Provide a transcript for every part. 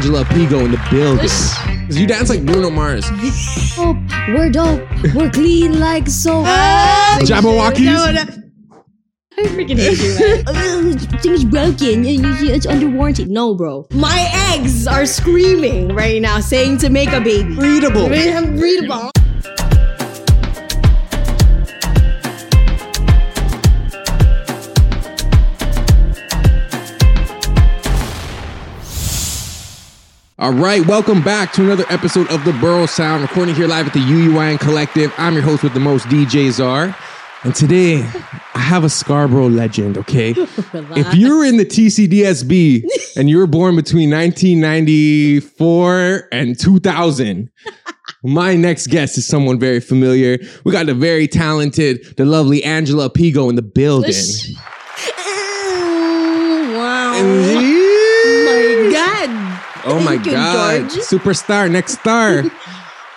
Angela Apigo in the building. 'Cause you dance like Bruno Mars. Dope, we're dope. We're clean like soap. Jabberwockies? No, no. I freaking hate you, man. Uh, Things broken. It's under warranty. No, bro. My eggs are screaming right now, saying to make a baby. Breedable. I'm breedable. All right, welcome back to another episode of the Borough Sound, recording here live at the UUIN Collective. I'm your host with the most, DJ Zar. And today, I have a Scarborough legend, okay? if you're in the TCDSB and you were born between 1994 and 2000, my next guest is someone very familiar. We got the very talented, the lovely Angela Apigo in the building. wow. Oh my you, God. George. Superstar, next star.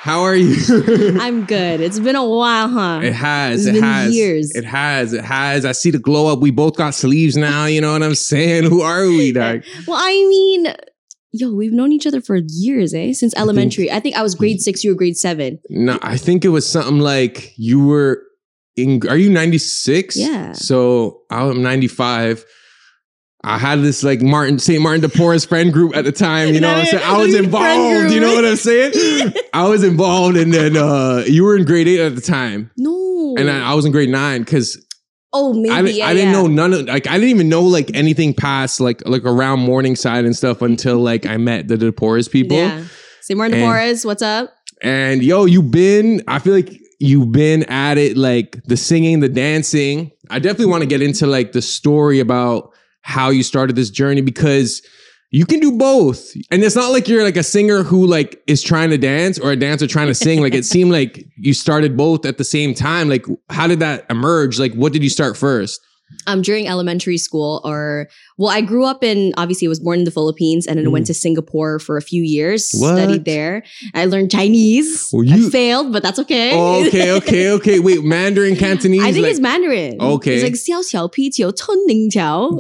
How are you? I'm good. It's been a while, huh? It has. It's it been has. years. It has. It has. I see the glow up. We both got sleeves now. You know what I'm saying? Who are we, dog? Well, I mean, yo, we've known each other for years, eh? Since elementary. I think I was grade six, you were grade seven. No, I think it was something like you were in. Are you 96? Yeah. So I'm 95. I had this like Martin St. Martin de Porres friend group at the time. You know what I'm saying? I was involved. You know what I'm saying? I was involved, and then uh, you were in grade eight at the time, No. and I, I was in grade nine because oh, maybe. I, didn't- yeah, I didn't yeah. know none of like I didn't even know like anything past like like around Morningside and stuff until like I met the DePorres people. Yeah. St. Martin And- de Porres, what's up? And yo, you've been I feel like you've been at it like the singing, the dancing. I definitely want to get into like the story about how you started this journey because you can do both. And it's not like you're like a singer who like is trying to dance or a dancer trying to sing. Like it seemed like you started both at the same time. Like how did that emerge? Like what did you start first? um, during elementary school or well i grew up in obviously i was born in the philippines and then mm. went to singapore for a few years what? studied there. I learned chinese. Well, you... i failed but that's okay. Oh, okay okay okay. Wait mandarin cantonese i think like... it's mandarin. Okay. It's like xiao xiao pi jiu chun ning jiao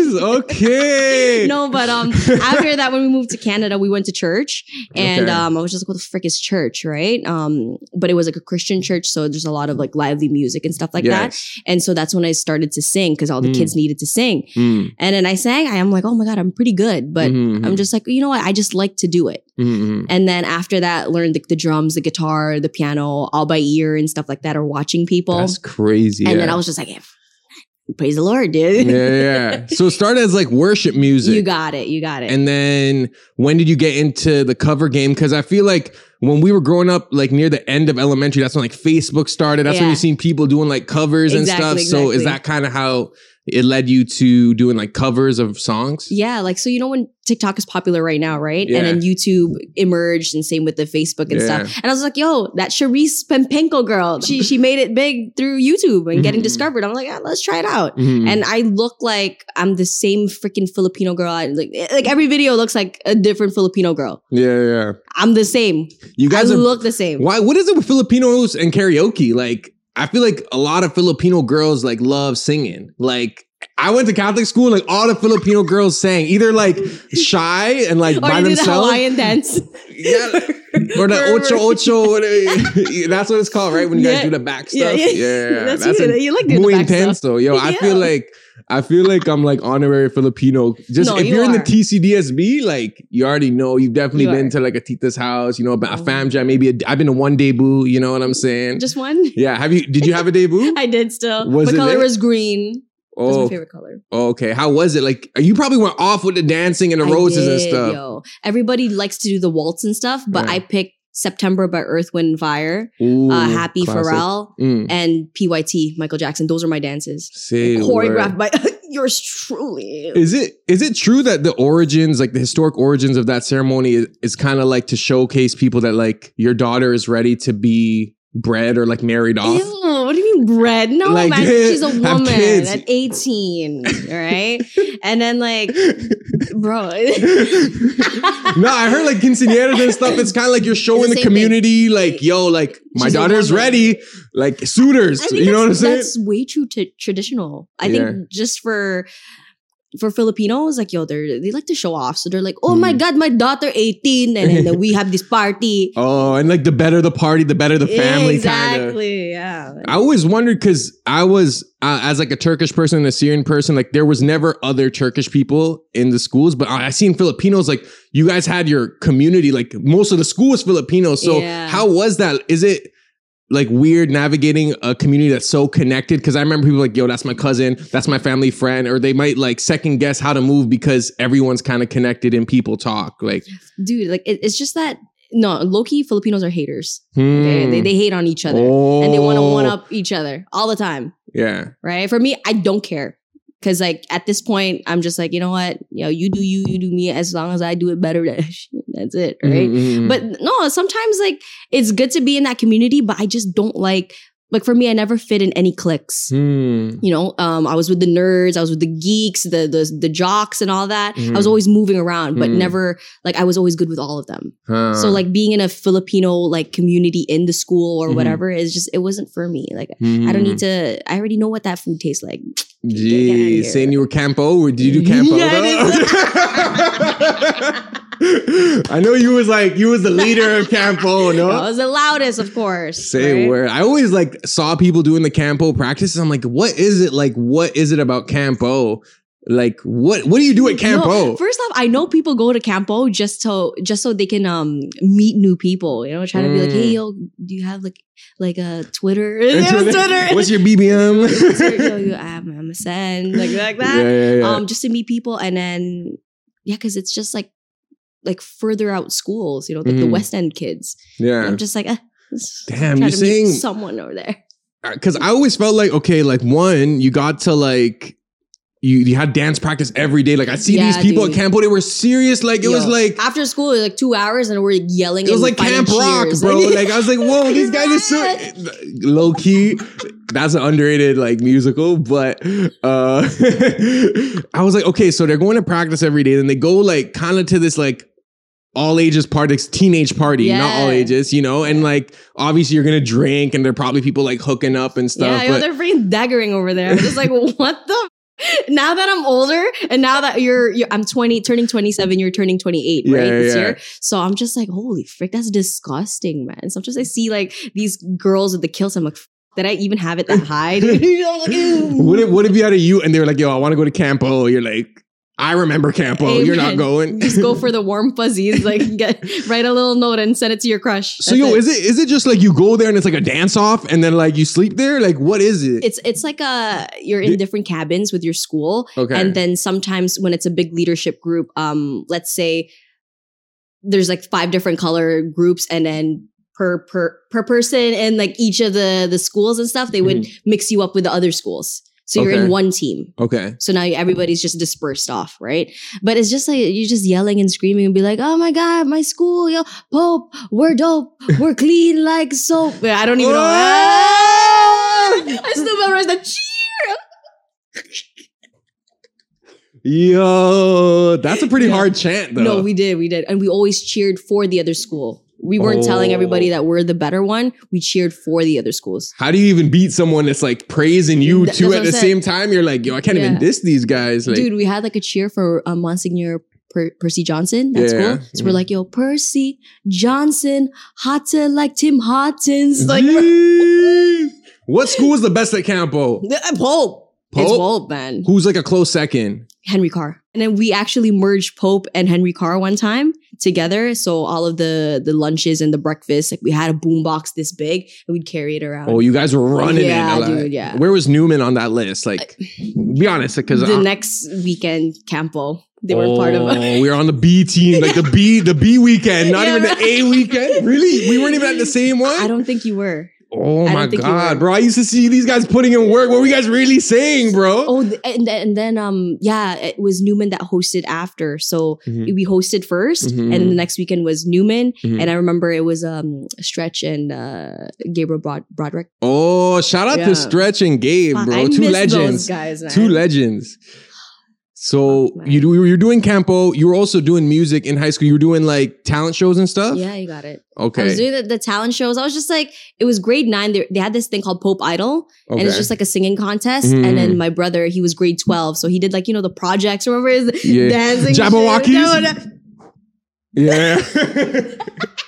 Okay. no but um after that when we moved to canada we went to church and Okay. um i was just like what the frick is church right um but it was like a christian church so there's a lot of like lively music and stuff like that and so that's when i started to sing because all the Mm. kids needed to sing Mm, And then I sang, I am like, oh my God, I'm pretty good. But mhm, I'm just like, you know what? I just like to do it. mhm, mhm. And then after that, learned the, the drums, the guitar, the piano, all by ear and stuff like that, or watching people. That's crazy. and yeah. then I was just like, praise the Lord, dude. yeah, yeah. So it started as like worship music. you got it. You got it. and then when did you get into the cover game? Because I feel like when we were growing up, like near the end of elementary, that's when like Facebook started. That's when you seen people doing like covers and stuff. Exactly, So is that kind of how it led you to doing like covers of songs? yeah, like so you know when TikTok is popular right now, right? Yeah. And then YouTube emerged and same with the Facebook and Yeah. stuff. And I was like, yo, that Charice Pempengco girl, she she made it big through YouTube and getting Mhm. discovered. I'm like, yeah, let's try it out. Mhm. and I look like I'm the same freaking Filipino girl. I, like, like every video looks like a different Filipino girl. yeah, yeah. I'm the same. You guys I are look the same. Why? What is it with Filipinos and karaoke? Like, I feel like a lot of Filipino girls like love singing. Like, I went to Catholic school, like all the Filipino girls sang either like shy and like Or by do the themselves. Hawaiian dance. Yeah, or the ocho ocho. That's what it's called, right? When you guys do the back stuff. yeah. Yeah, That's a- you. Like doing the muy back stuff. intense though. Yo, I Yeah. feel like I feel like I'm like honorary Filipino. Just No, if you you're in the. TCDSB, like you already know, you've definitely You been are. to like a Tita's house, you know, a Oh. fam jam, maybe a, I've been to one debut, you know what I'm saying? Just one. yeah. Have you? Did you have a debut? I did still. Was it color lit? was green? That's my oh, favorite color. Oh, okay. How was it? Like, you probably went off with the dancing and the I roses and stuff. Yo. Everybody likes to do the waltz and stuff, but Yeah. I picked September by Earth, Wind, and Fire, Ooh, uh, Happy classic. Pharrell, Mm. and PYT, Michael Jackson. Those are my dances. Say Choreographed word. by yours truly. Is it is it true that the origins, like the historic origins of that ceremony, is, is kind of like to showcase people that like your daughter is ready to be bred or like married off? Ew, what do you mean bread? No, Like, man, she's a woman at 18, right? and then like, bro. no, I heard like quinceañeras and stuff. It's kind of like you're showing the, the community, like, yo, like my She's daughter's ready, like suitors. You know what I'm saying? That's way too t- traditional. I Yeah. think just for for Filipinos, like yo, they're they like to show off. So they're like, oh my Mhm. god, my daughter 18, and, then we have this party. Oh, and like the better the party, the better the family exactly. Yeah. I always wondered because I was uh, as like a Turkish person and a Syrian person, like there was never other Turkish people in the schools, but I I seen Filipinos like you guys had your community, like most of the school was Filipino. So Yeah. how was that? Is it like weird navigating a community that's so connected? Because I remember people like, yo, that's my cousin, that's my family friend, or they might like second guess how to move because everyone's kind of connected and people talk. Like, dude, like it, it's just that no, low-key Filipinos are haters. They, hmm. they, they hate on each other. oh, And they want to one up each other all the time. Yeah. Right. For me, I don't care. Cause like at this point, I'm just like, you know what? You know, you do you, you do me as long as I do it better. That's it. Right. Mhm, mhm. But no, sometimes like it's good to be in that community, but I just don't like like for me, I never fit in any cliques. Hmm. You know, um, I was with the nerds, I was with the geeks, the the the jocks, and all that. I was Mhm. always moving around, but Mhm. never like I was always good with all of them. Huh. So like being in a Filipino like community in the school or Mhm. whatever is just it wasn't for me. Like I Mm-hmm. don't need to. I already know what that food tastes like. Gee, saying you were Campo, did you do Campo? Yeah? I know you was like you was the leader of Campo, No, I was the loudest, of course. Say right? word. I always like saw people doing the Campo practices. I'm like, what is it like? What is it about Campo? Like, what what do you do at Campo? No, first off, I know people go to Campo just to just so they can um meet new people. You know, trying to be like, Mm. hey, yo, do you have like like a Twitter? And Twitter. What's your BBM? Yo, yo, I'm, send like like that. Yeah, yeah, yeah. Um, just to meet people, and then yeah, because it's just like like further out schools. You know, like the Mhm. West End kids. yeah. I'm just like, eh, Damn, you're seeing someone over there. because I always felt like okay, like one, you got to like you you had dance practice every day. Like I see these people dude. at Campo, they were serious. Like it was like after school, it was like two hours, and we're yelling. it was like Camp Rock, cheers. bro. Like I was like, whoa, these guys are so low key. That's an underrated like musical, but uh I was like, okay, so they're going to practice every day, then they go like kind of to this like all ages party, this teenage party, not all ages, you know, and like obviously you're gonna drink, and there are probably people like hooking up and stuff. yeah, yo, but they're freaking daggering over there. I'm just like, what the? Now that I'm older, and now that you're, you're I'm 20, turning 27, you're turning 28, right? Yeah, this yeah. year. So I'm just like, holy frick, that's disgusting, man. Sometimes I see like these girls with the kilts. I'm like, "F- did I even have it that high? I'm like. What if, what if you had a you and they were like, yo, I want to go to Campo? Oh, you're like, I remember Campo. Hey, You're not going. Just go for the warm fuzzies. Like, get write a little note and send it to your crush. so That's yo, it. is it is it just like you go there and it's like a dance off and then like you sleep there? Like what is it? It's it's like a you're in different cabins with your school, okay. and then sometimes when it's a big leadership group, um, let's say there's like five different color groups, and then per per per person and like each of the the schools and stuff, they would mix you up with the other schools. So you're. Okay. in one team. okay. So now everybody's just dispersed off, right? But it's just like you're just yelling and screaming and be like, "Oh my god, my school, yo, Pope, we're dope, we're clean like soap." I don't even know. I still memorize the cheer. Yo, that's a pretty Yeah. hard chant though. No, we did, we did, and we always cheered for the other school. We weren't telling everybody Oh. that we're the better one. We cheered for the other schools. How do you even beat someone that's like praising you Th- too at the same time? You're like, yo, I can't even Yeah. diss these guys. Like, Dude, we had like a cheer for um, Monsignor per- Percy Johnson. That's Yeah. cool. So we're like, yo, Percy Johnson, hotter like Tim Hortons. Like, what school is the best at Campo? Pope. It's Pope? Pope, man. Who's like a close second? Henry Carr. And then we actually merged Pope and Henry Carr one time together. So all of the the lunches and the breakfast, like we had a boombox this big and we'd carry it around. Oh, you guys were running Yeah, it. Dude, yeah. Where was Newman on that list? Like, uh, be honest, because the next weekend, Campo. They were part of Oh, we were on the B team, like the B, the B weekend, not Yeah, even the A weekend. Really, we weren't even at the same one. I don't think you were. Oh my don't think you god, bro! I used to see these guys putting in work. What were you guys really saying, bro? Oh, and then, and then um yeah, it was Newman that hosted after. So Mhm. we hosted 1st Mhm. and then the next weekend was Newman, Mhm. and I remember it was um Stretch and uh Gabriel Broad- Broderick. Oh, shout out Yeah. to Stretch and Gabe, bro. Two legends. guys. Man. Two legends. So you do, you were doing campo. You were also doing music in high school. You were doing like talent shows and stuff. Yeah, you got it. Okay, I was doing the, the talent shows. I was just like, it was grade nine. They, they had this thing called Pope Idol, Okay. and it's just like a singing contest. Mhm. And then my brother, he was grade twelve, so he did like you know the projects. Remember his Yeah. dancing? Jabberwockies? Jabberwock- yeah.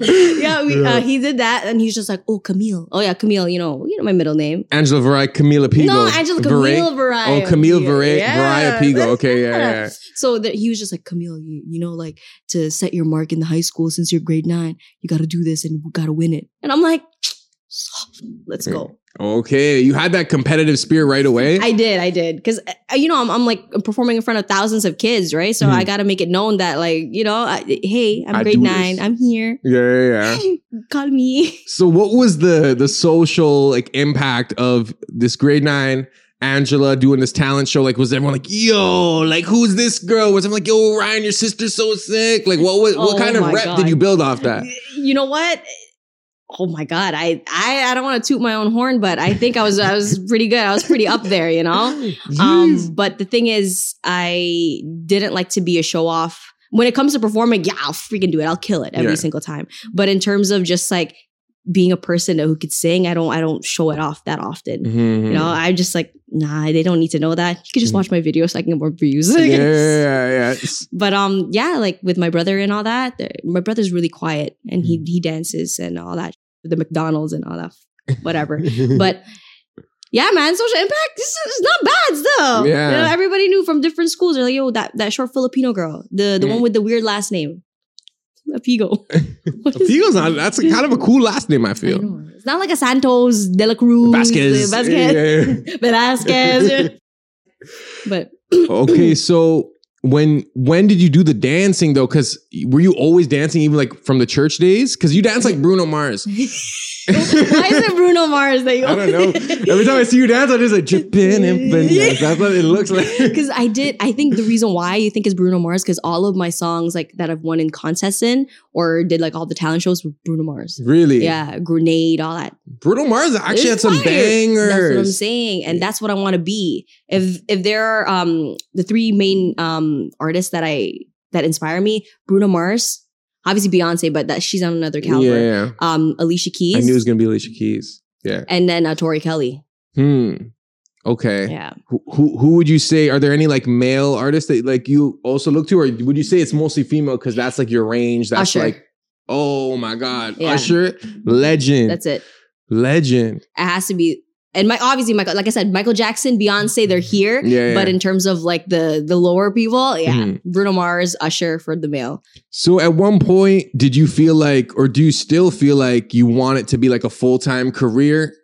yeah, we. Uh, he did that, and he's just like, oh Camille, oh yeah, Camille. You know, you know my middle name. Angela Varai, Camila Pigo. No, Angela Camille Varai. Oh, Camille Varay, Yeah. Varai Pigo. Okay, yeah, yeah. So that he was just like, Camille, you, you know, like to set your mark in the high school since you're grade nine, you got to do this and we got to win it. And I'm like, let's go. Okay, you had that competitive spirit right away. I did, I did, because you know I'm, I'm like performing in front of thousands of kids, right? So Mhm. I got to make it known that, like, you know, I, hey, I'm I grade nine, this. I'm here. yeah, yeah, yeah. Call me. So, what was the the social like impact of this grade nine Angela doing this talent show? Like, was everyone like, "Yo, like, who's this girl?" Was I'm like, "Yo, Ryan, your sister's so sick"? Like, what was, what Oh kind of rep God. did you build off that? You know what? Oh my god, I I, I don't want to toot my own horn, but I think I was I was pretty good. I was pretty up there, you know. Um, but the thing is, I didn't like to be a show off. When it comes to performing, yeah, I'll freaking do it. I'll kill it every Yeah. single time. But in terms of just like being a person who could sing, I don't I don't show it off that often. Mhm. You know, I just like nah. They don't need to know that. You can just Mhm. watch my video so I can get more views. yeah, yeah, yeah. But um, yeah, like with my brother and all that, my brother's really quiet and he Mm. he dances and all that, the McDonald's and all that, whatever. but yeah, man, social impact. This is not bad still. Yeah. You know, everybody knew from different schools. They're like, yo, that that short Filipino girl, the the one with the weird last name, Apigo. What is- Figo's not. That's a, kind of a cool last name. I I feel. know. It's not like a Santos, De La Cruz, Vasquez. Vasquez, Yeah, yeah. Velasquez. but okay, so when when did you do the dancing though? Because were you always dancing even like from the church days? Because you dance like Bruno Mars. why is it Bruno Mars that you? I don't know. Every time I see you dance, I just like dripping and. That's what it looks like. Because I did, I think the reason why you think is Bruno Mars because all of my songs like that I've won in contests in or did like all the talent shows with Bruno Mars. Really? Yeah, Grenade, all that. Bruno Mars actually had some fire. bangers. That's what I'm saying, and that's what I want to be. If if there are um the three main um artists that I that inspire me, Bruno Mars, obviously Beyonce, but that she's on another Yeah, caliber. yeah. Um, Alicia Keys, I knew it was gonna be Alicia Keys. Yeah. and then uh, Tori Kelly. Hmm. Okay. Yeah. Who, who who would you say are there any like male artists that like you also look to, or would you say it's mostly female because that's like your range? That's Usher. like, oh my god, Yeah. Usher, legend, That's it. legend. It has to be. And my obviously Michael, like I said, Michael Jackson, Beyonce, they're here. Yeah, yeah. But in terms of like the the lower people, yeah, Mhm. Bruno Mars, Usher for the male. So at one point, did you feel like, or do you still feel like you want it to be like a full time career?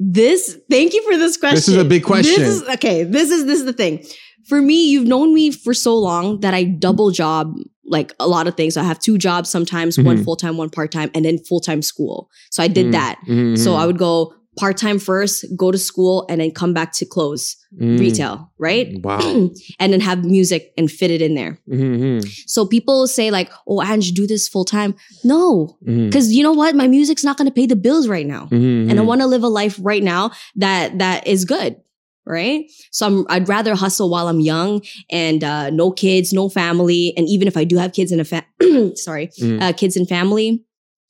This, thank you for this question. This is a big question. This is, okay, this is this is the thing. For me, you've known me for so long that I double job like a lot of things. I have two jobs sometimes, one Mhm. full time, one part time, and then full time school. So I did Mm, that. mhm, So I would go part time first, go to school, and then come back to close mm. retail, right? Wow. and then have music and fit it in there. Mhm, So people say like, "Oh, Ange, do this full time." No, because you know what? My music's not going to pay the bills right now, mhm, and I want to live a life right now that that is good, right? So I'm, I'd rather hustle while I'm young and uh, no kids, no family, and even if I do have kids and a fa- sorry, Mm. uh, kids and family,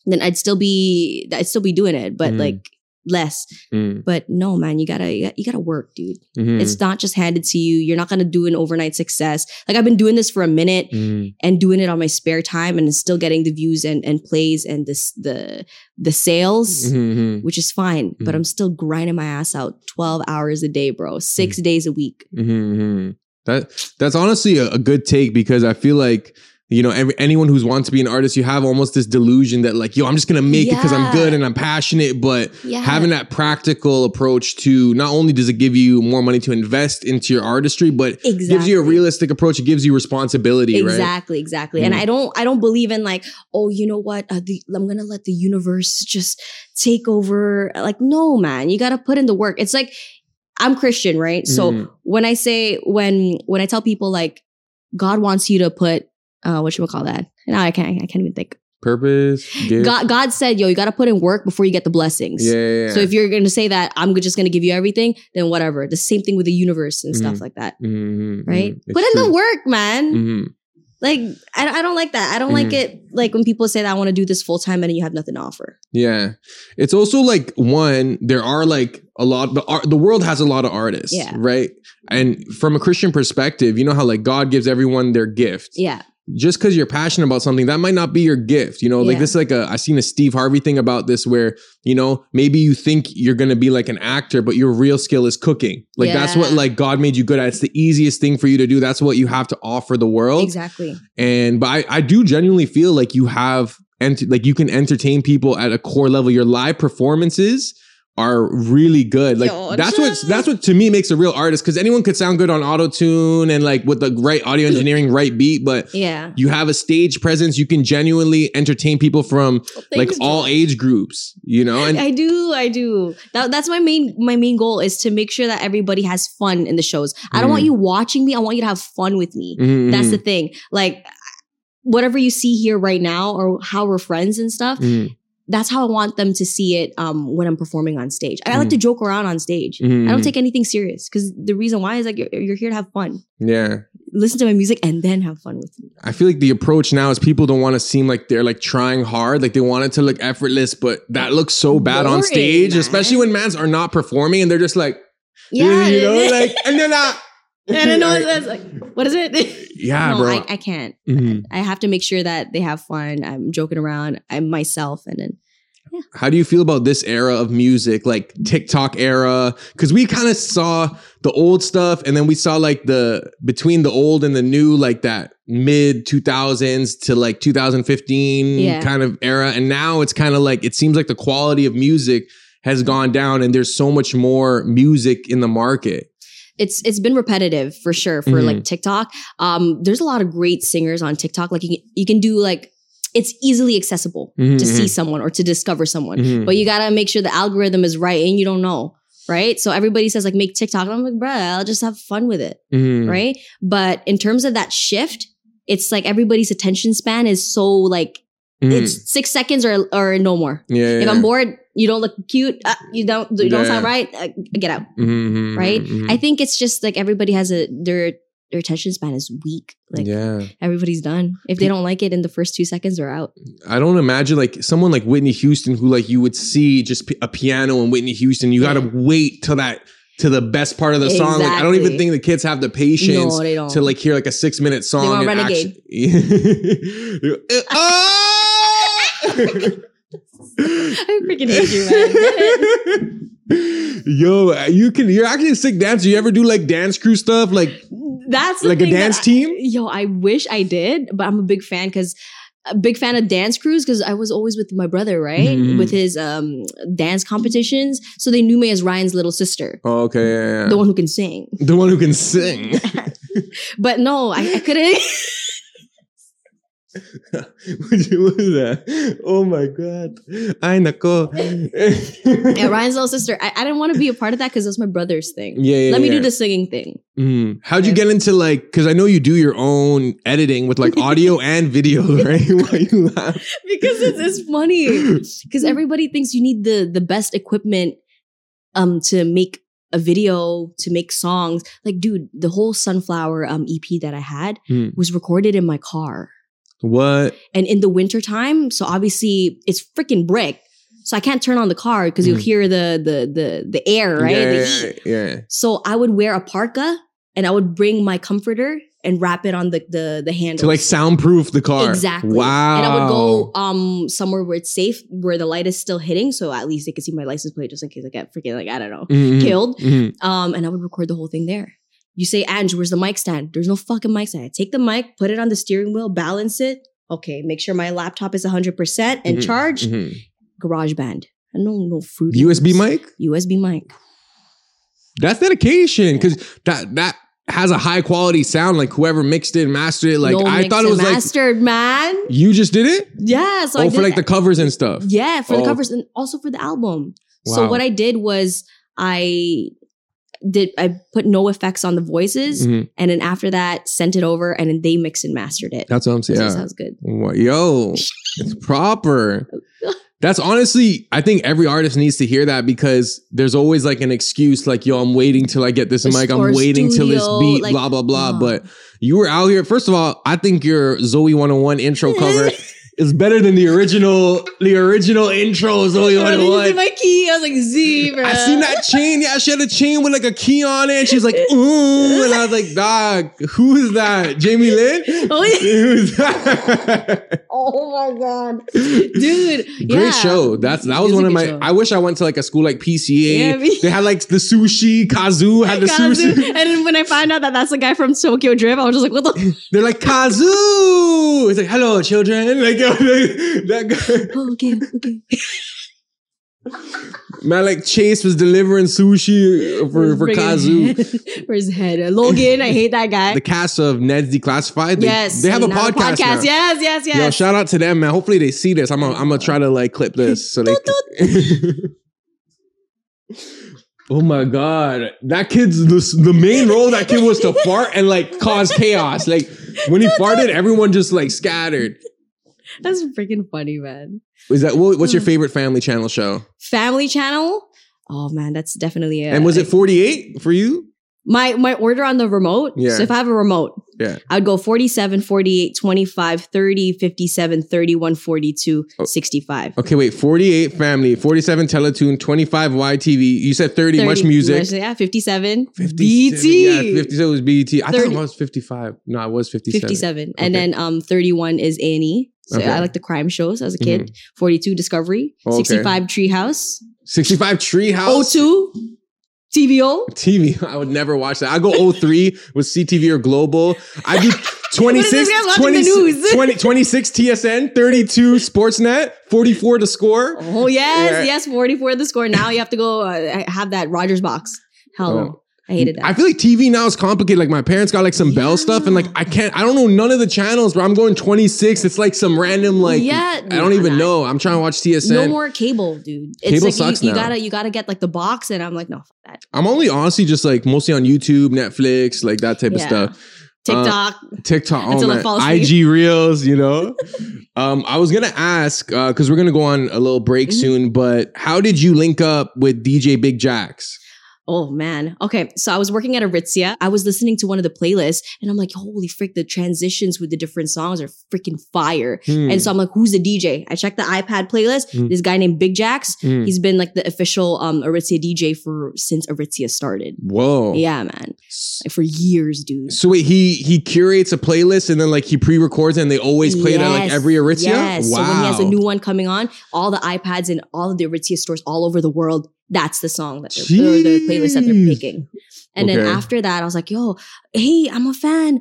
then I'd still be I'd still be doing it, but Mm. like less. Mm, But no, man, you gotta you gotta, work, dude. mhm, It's not just handed to you. You're not gonna do an overnight success. Like I've been doing this for a minute mm. and doing it on my spare time and still getting the views and, and plays and this the the sales, Mhm, which is fine. But Mhm. I'm still grinding my ass out 12 hours a day, bro. 6 days a week. mhm, mhm. That that's honestly a, a good take because I feel like you know every, anyone who's wants to be an artist, you have almost this delusion that like yo, I'm just gonna make it because I'm good and I'm passionate, but Yeah. having that practical approach to not only does it give you more money to invest into your artistry, but exactly. gives you a realistic approach. It gives you responsibility, right? Exactly, exactly. And Mm. I don't I don't believe in like, oh, you know what? Uh, the, I'm going to let the universe just take over. Like no, man. You got to put in the work. It's like I'm Christian, right? So Mm. when I say when when I tell people like God wants you to put uh what should we call that? Now I can't I can't even think. Purpose. Gift. God, God said, yo, you got to put in work before you get the blessings. Yeah, yeah, yeah. So if you're going to say that I'm just going to give you everything, then whatever. The same thing with the universe and stuff Mhm. like that, Mhm, right? mhm. Put in the work, man. Mhm. Like I, I don't like that. I don't like it. Like when people say that I want to do this full time and you have nothing to offer. Yeah. It's also like one, there are like a lot the art the world has a lot of artists. Yeah. Right. And from a Christian perspective, you know how like God gives everyone their gift. Yeah, Just because you're passionate about something, that might not be your gift. You know, like this is like a I seen a Steve Harvey thing about this where, you know, maybe you think you're gonna be like an actor, but your real skill is cooking. Like that's what like God made you good at. It's the easiest thing for you to do. That's what you have to offer the world. exactly. And but I, I do genuinely feel like you have ent- like you can entertain people at a core level. Your live performances are really good. Like Yo, that's what that's what to me makes a real artist because anyone could sound good on auto tune and like with the right audio engineering, right beat, but Yeah, you have a stage presence. You can genuinely entertain people from like all age groups. You know, and I do, I do. That, that's my main my main goal is to make sure that everybody has fun in the shows. I don't want Mhm. you watching me. I want you to have fun with me. Mhm, That's mhm, the thing. Like whatever you see here right now, or how we're friends and stuff. mhm, That's how I want them to see it um, when I'm performing on stage. I like to joke around on stage. mhm, I don't mhm. take anything serious because the reason why is like you're, you're here to have fun. yeah. Listen to my music and then have fun with me. I feel like the approach now is people don't want to seem like they're like trying hard, like they want it to look effortless, but that looks so bad on stage, man. especially when mans are not performing and they're just like, Yeah, you know, like, and they're not. I don't know. That's like, what is it? Yeah, no, bro. I, I can't. Mhm. I have to make sure that they have fun. I'm joking around. I'm myself, and then How do you feel about this era of music, like TikTok era? Because we kind of saw the old stuff, and then we saw like the between the old and the new, like that mid 2000s to like 2015 Yeah. kind of era. And now it's kind of like it seems like the quality of music has gone down, and there's so much more music in the market. It's it's been repetitive for sure for Mhm. like TikTok. Um, there's a lot of great singers on TikTok. Like you can, you can do like it's easily accessible Mhm, to see mhm. someone or to discover someone, Mhm. but you gotta make sure the algorithm is right, and you don't know. Right. So everybody says like make TikTok. And I'm like, bruh, I'll just have fun with it. Mhm. right? But in terms of that shift, it's like everybody's attention span is so like Mhm. it's six seconds or or no more. yeah, If yeah. I'm bored, you don't look cute, uh, you don't you don't Yeah. sound right, uh, get out. Mhm, mhm, Right? mhm. I think it's just like everybody has a their their attention span is weak. Like yeah. everybody's done. If they don't like it in the first two seconds, they're out. I don't imagine like someone like Whitney Houston who like you would see just a piano and Whitney Houston. You got to wait till that to the best part of the song. Like I don't even think the kids have the patience No, to like hear like a six minute song. want Renegade. actu- oh! I freaking hate you, man. Yo, you can. You're actually a sick dancer. You ever do like dance crew stuff? Like, That's Like a dance I- team? yo, I wish I did, but I'm a big fan because a big fan of dance crews because I was always with my brother, right? Mhm. With his um dance competitions, so they knew me as Ryan's little sister, oh, okay, yeah, yeah. the one who can sing. the one who can sing. But no, I, I couldn't. what was that? Oh my god! Ay nako. yeah, Ryan's little sister. I, I didn't want to be a part of that because that's my brother's thing. Yeah, yeah. Let me do the singing thing. Mm. How'd you get into like? Because I know you do your own editing with like audio and video, right? Why you laugh? because it's, it's funny because everybody thinks you need the the best equipment um to make a video to make songs like dude the whole sunflower um ep that i had Hmm. was recorded in my car What? and in the winter time so obviously it's freaking brick so i can't turn on the car because you'll Hmm. hear the the the the air right Yeah, the yeah, yeah. so i would wear a parka and i would bring my comforter and wrap it on the the the handle To like soundproof the car. Exactly. Wow. And I would go um somewhere where it's safe, where the light is still hitting, so at least they could see my license plate, just in case I get freaking like I don't know Mhm, killed. mhm. Um, and I would record the whole thing there. You say, Ange, where's the mic stand? There's no fucking mic stand. I take the mic, put it on the steering wheel, balance it. Okay, make sure my laptop is 100% and Mhm, charged. mhm. Garage band. No, no fruit. USB mic. USB mic. That's dedication because that that has a high quality sound. Like whoever mixed it and mastered it. Like no I thought it was like mastered, man. you just did it. Yeah, so I oh, for like the covers and stuff. Yeah, for the Oh. covers and also for the album. Wow. So what I did was I did I put no effects on the voices, Mhm. and then after that sent it over, and then they mixed and mastered it. That's what I'm saying. Yeah. sounds good. Yo, it's proper. That's honestly, I think every artist needs to hear that because there's always like an excuse, like, yo, I'm waiting till I get this mic. I'm waiting till this beat, like, blah, blah, blah. oh. But you were out here. First of all, I think your Zoe 101 intro cover is better than the original, the original intro of Zoe Bro, did you see 101. my key? I was like Z, bro. I seen that chain. Yeah, she had a chain with like a key on it. She's like, ooh. And I was like, dog, who is that? Jamie Lynn? Oh, yeah. Oh my god, dude! Great yeah. show. That's that was It's a one of my. show. I wish I went to like a school like PCA. Yeah, they had like the sushi. Kazu had the Kazu. sushi. And then when I found out that that's the guy from Tokyo Drift, I was just like, what the? They're like Kazu. It's like hello children. Like yo, that guy. Oh, okay, okay. Man, like Chase was delivering sushi for for Kazu. For his head. Logan, I hate that guy. The cast of Ned's Declassified. They, yes. they have a the podcast. now. Yes, yes, yes. Yo, shout out to them, man. Hopefully they see this. I'm gonna I'm gonna try to like clip this so they. oh my god, that kid's the, the main role. That kid was to fart and like cause chaos. Like when he farted, everyone just like scattered. That's freaking funny, man. Is that what, what's your favorite Family Channel show? Family Channel. Oh man, that's definitely it. And was it 48 for you? my my order on the remote? Yeah. So if I have a remote, Yeah. I'd go 47, 48, 25, 30, 57, 31, 42, Oh. 65. Okay, wait. 48 Family, 47 Teletoon, 25 YTV. You said 30, much 30 music. Yeah, 57. 57, BT. Yeah, 57 was BT. I 30. thought it was 55. No, it was 57. 57. And then um 31 is A&E. So Okay. I like the crime shows as a kid. 42 Discovery. Okay. 65 Treehouse. 65 Treehouse. 02 TVO. TV. I would never watch that. I go 03 with CTV or Global. I do 26, this guy's watching 20, the news? 20 26 TSN, 32 Sportsnet, 44 The score. Oh yes, Yeah. yes, 44 the score. Now you have to go uh, have that Rogers box. Hell Oh. I hated that. I feel like TV now is complicated. Like my parents got like some Bell stuff, and like I can't. I don't know none of the channels. But I'm going 26. It's like some random like. Yeah, I don't nah, even nah. know. I'm trying to watch TSN. no more cable, dude. It's Cable like sucks you, you now. gotta you gotta get like the box, and I'm like, no, fuck that. I'm only honestly just like mostly on YouTube, Netflix, like that type of stuff. TikTok. TikTok, oh Until man, asleep. IG Reels, you know. um, I was gonna ask because we're gonna go on a little break Mhm. soon, but how did you link up with DJ Big Jacks? Oh man. Okay. So I was working at Aritzia. I was listening to one of the playlists and I'm like, holy frick, the transitions with the different songs are freaking fire. Hmm, And so I'm like, who's the DJ? I checked the iPad playlist. Mm. This guy named Big Jacks. hmm. He's been like the official um Aritzia DJ for since Aritzia started. whoa, Yeah, man. Like for years, dude. So wait, he he curates a playlist and then like he pre-records it and they always play it at like every Aritzia. Yes. Wow. So when he has a new one coming on, all the iPads and all of the Aritzia stores all over the world, that's the song that they're, or the playlist that they're picking. And then after that, I was like, yo, hey, I'm a fan.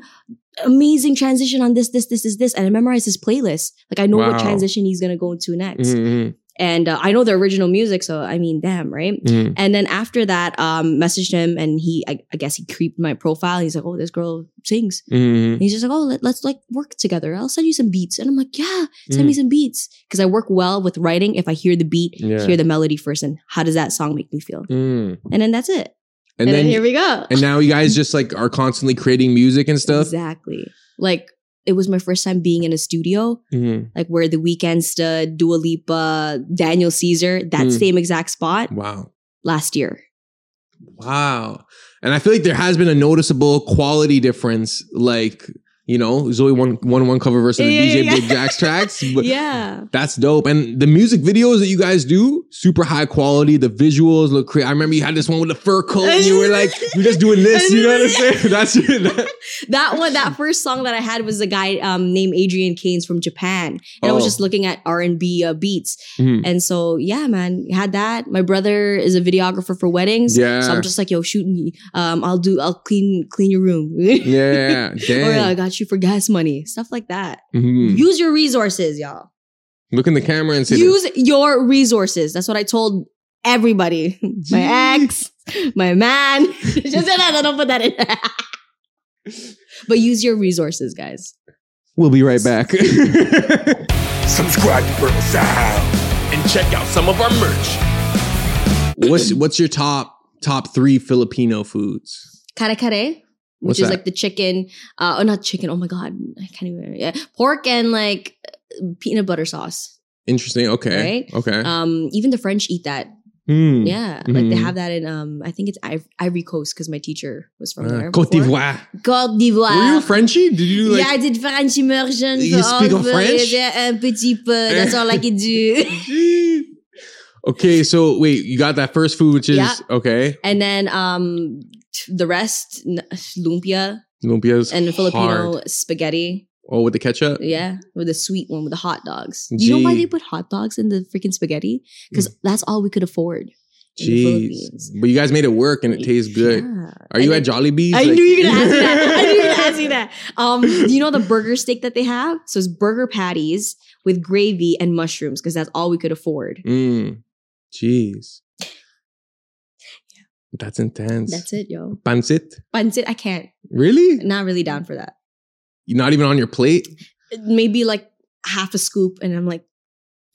Amazing transition on this, this, this, is this. And I memorized his playlist. Like I know Wow. what transition he's gonna go into next. Mhm, And uh, I know the original music, so I mean, damn, right? mhm, And then after that, um, messaged him and he, I, I guess he creeped my profile. He's like, oh, this girl sings. And he's just like, oh, let, us like work together. I'll send you some beats. And I'm like, yeah, send me Mm. some beats. Because I work well with writing. If I hear the beat, Yeah. hear the melody first, and how does that song make me feel? Mm. And then that's it. And, And, then, then here we go. and now you guys just like are constantly creating music and stuff. Exactly. Like it was my first time being in a studio, Mhm. like where the Weeknd stood, Dua Lipa, Daniel Caesar, that Mm. same exact spot Wow. last year. Wow. And I feel like there has been a noticeable quality difference, like, you know, Zoe one one one cover versus the DJ yeah, Big yeah. Jacks tracks. But yeah. that's dope. And the music videos that you guys do, super high quality. The visuals look crazy. I remember you had this one with the fur coat and you were like, you're just doing this, you know what I'm saying? That's it. That- That one, that first song that I had was a guy um, named Adrian Keynes from Japan. And I was Oh. just looking at R&B uh, beats. Mhm. And so, yeah, man, had that. My brother is a videographer for weddings. Yeah. So I'm just like, yo, shoot me. Um, I'll do, I'll clean, clean your room. Yeah. or Damn. I got you for gas money. Stuff like that. Mhm. Use your resources, y'all. Look in the camera and say, this. Use your resources. That's what I told everybody. My ex, my man. Just no, no, don't put that in. but use your resources, guys. we'll be right back. Subscribe to Fertile Sound and check out some of our merch. what's what's your top top three Filipino foods. Kare kare, What's which is that? like the chicken, uh, oh, not chicken. Oh my god, I can't even. Yeah, pork and like peanut butter sauce. Interesting. Okay. Right? Okay. Um, even the French eat that. Hmm. Yeah, like they Mhm. have that in um, I think it's Iv- Ivory Coast because my teacher was from Uh, there. Cote d'Ivoire. Côte d'Ivoire. Were you Frenchy? Did you like? yeah, I did French immersion. You for speak all of French? Yeah, un petit peu. That's all I can do. Okay, so wait, you got that first food, which is Yeah. okay. and then um, the rest, n- lumpia Lumpia's and Filipino hard. spaghetti. Oh, with the ketchup. Yeah, with the sweet one with the hot dogs. Do you know why they put hot dogs in the freaking spaghetti? Because that's all we could afford Jeez. But you guys made it work and it tastes good. Yeah. Are you And at Jollibee's? I Like- knew you were gonna ask me that. I knew you were gonna ask me that. Um, do you know the burger steak that they have? So it's burger patties with gravy and mushrooms because that's all we could afford. Mm. Jeez. That's intense. That's it, yo. Pancit? Pancit, I can't. Really? Not really down for that. You're not even on your plate? Maybe like half a scoop, and I'm like,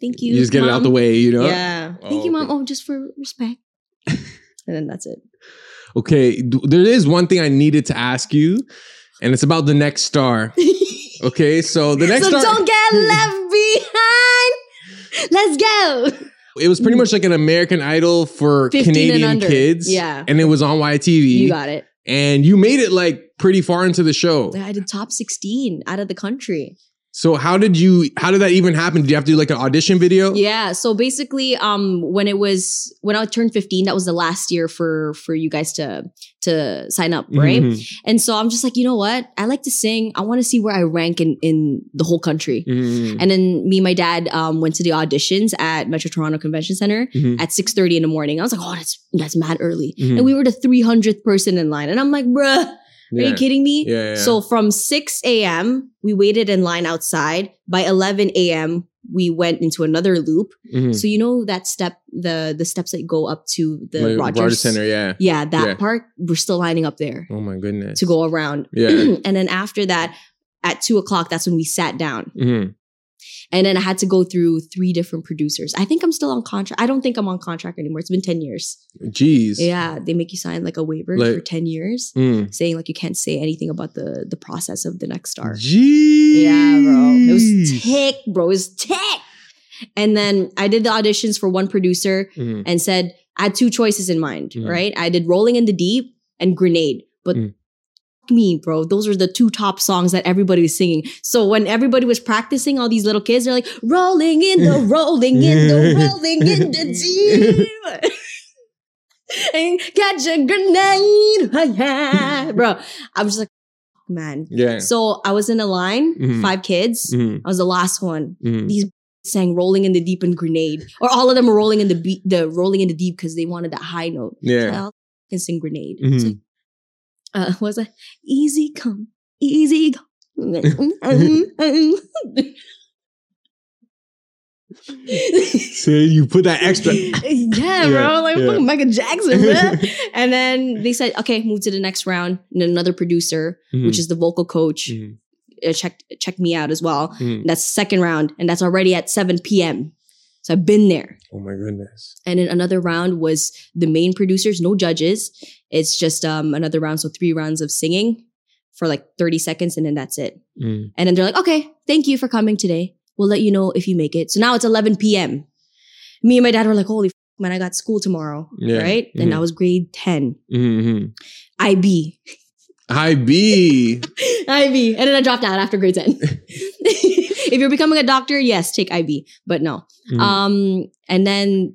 thank you. You just get it out the way, you know? Yeah. Oh, thank Oh, you, mom. okay. Oh, just for respect. and then that's it. Okay, there is one thing I needed to ask you, and it's about the next star. Okay, so the next so star. don't get left behind. Let's go. It was pretty mm-hmm. much like an American Idol for Canadian kids. Yeah. And it was on YTV. You got it. and you made it like pretty far into the show. I did top 16 out of the country. So how did you how did that even happen? Did you have to do like an audition video? Yeah. So basically, um, when it was when I turned 15, that was the last year for for you guys to to sign up, right? Mhm. And so I'm just like, you know what? I like to sing. I want to see where I rank in in the whole country. Mhm. And then me and my dad um, went to the auditions at Metro Toronto Convention Center Mhm. at 6:30 in the morning. I was like, oh, that's that's mad early. And we were the 300th person in line. And I'm like, bruh, are Yeah. you kidding me? Yeah, yeah. So from 6 a.m., we waited in line outside. By 11 a.m., we went into another loop. Mhm. So you know that step, the the steps that go up to the Like Rogers, Rogers Center, yeah. Yeah, that Yeah. part. We're still lining up there Oh my goodness. to go around. Yeah. and then after that, at two o'clock, that's when we sat down. Mhm. And then I had to go through three different producers. I think I'm still on contract. I don't think I'm on contract anymore. It's been 10 years. Jeez. Yeah, they make you sign like a waiver Like- for 10 years Mm. saying like you can't say anything about the the process of the next star. Jeez. Yeah, bro. It was tick, bro. It was tick. And then I did the auditions for one producer Mhm. and said I had two choices in mind, Mhm. right? I did Rolling in the Deep and Grenade. But Mm. Me, bro, those are the two top songs that everybody was singing. So when everybody was practicing, all these little kids, they're like, rolling in the, rolling in the, rolling in the deep. and got your grenade. yeah, bro, I was like, man. Yeah. So I was in a line, Mhm. five kids. Mhm. I was the last one. Mhm. These sang "Rolling in the Deep" and "Grenade," or all of them were rolling in the beat, the "Rolling in the Deep" because they wanted that high note. Yeah. I can sing "Grenade." Uh, was it easy come, easy go? So you put that extra. yeah, Yeah, bro, like yeah. Michael Jackson, bro. and then they said, "Okay, move to the next round." And another producer, which is the vocal coach, Mhm. uh, checked checked me out as well. Mhm. That's second round, and that's already at 7 p.m. So I've been there. Oh my goodness. And then another round was the main producers, no judges. It's just um another round, so three rounds of singing for like 30 seconds, and then that's it. Mm. And then they're like, okay, thank you for coming today. We'll let you know if you make it. So now it's 11 p.m. Me and my dad were like, holy f- man, I got school tomorrow. Yeah. Right? And Mhm. I was grade 10. Mhm. IB. Hi B. IB. And then I dropped out after grade 10. if you're becoming a doctor, yes, take IB. But no. Mhm. Um, and then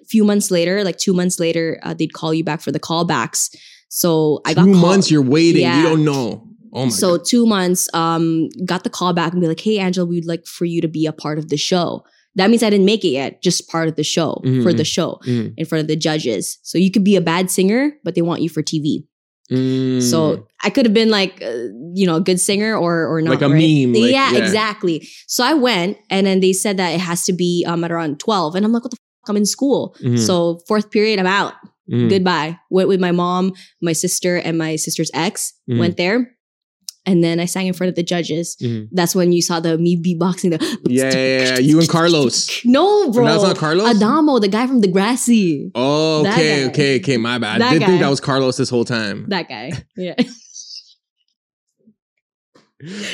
a few months later, like two months later, uh, they'd call you back for the callbacks. So I got Two called- months you're waiting. Yeah. You don't know. Oh my so god. two months, um, got the call back and be like, "Hey, Angela, we'd like for you to be a part of the show." That means I didn't make it yet, just part of the show for Mhm. the show Mm. in front of the judges. So you could be a bad singer, but they want you for TV. Mm. So I could have been like, uh, you know, a good singer or or not. Like a right? meme, like, yeah, yeah. exactly. So I went, and then they said that it has to be um at around twelve, and I'm like, what the fuck? I'm in school. Mhm. So fourth period, I'm out. Mhm. Goodbye. Went with my mom, my sister, and my sister's ex. Mhm. Went there. And then I sang in front of the judges. Mhm. That's when you saw the me beatboxing. The Yeah, yeah, yeah. You and Carlos. No, bro. That's not Carlos? Adamo, the guy from Degrassi. Oh, okay, okay, okay. My bad. I That did think guy. that was Carlos this whole time. That guy. Yeah.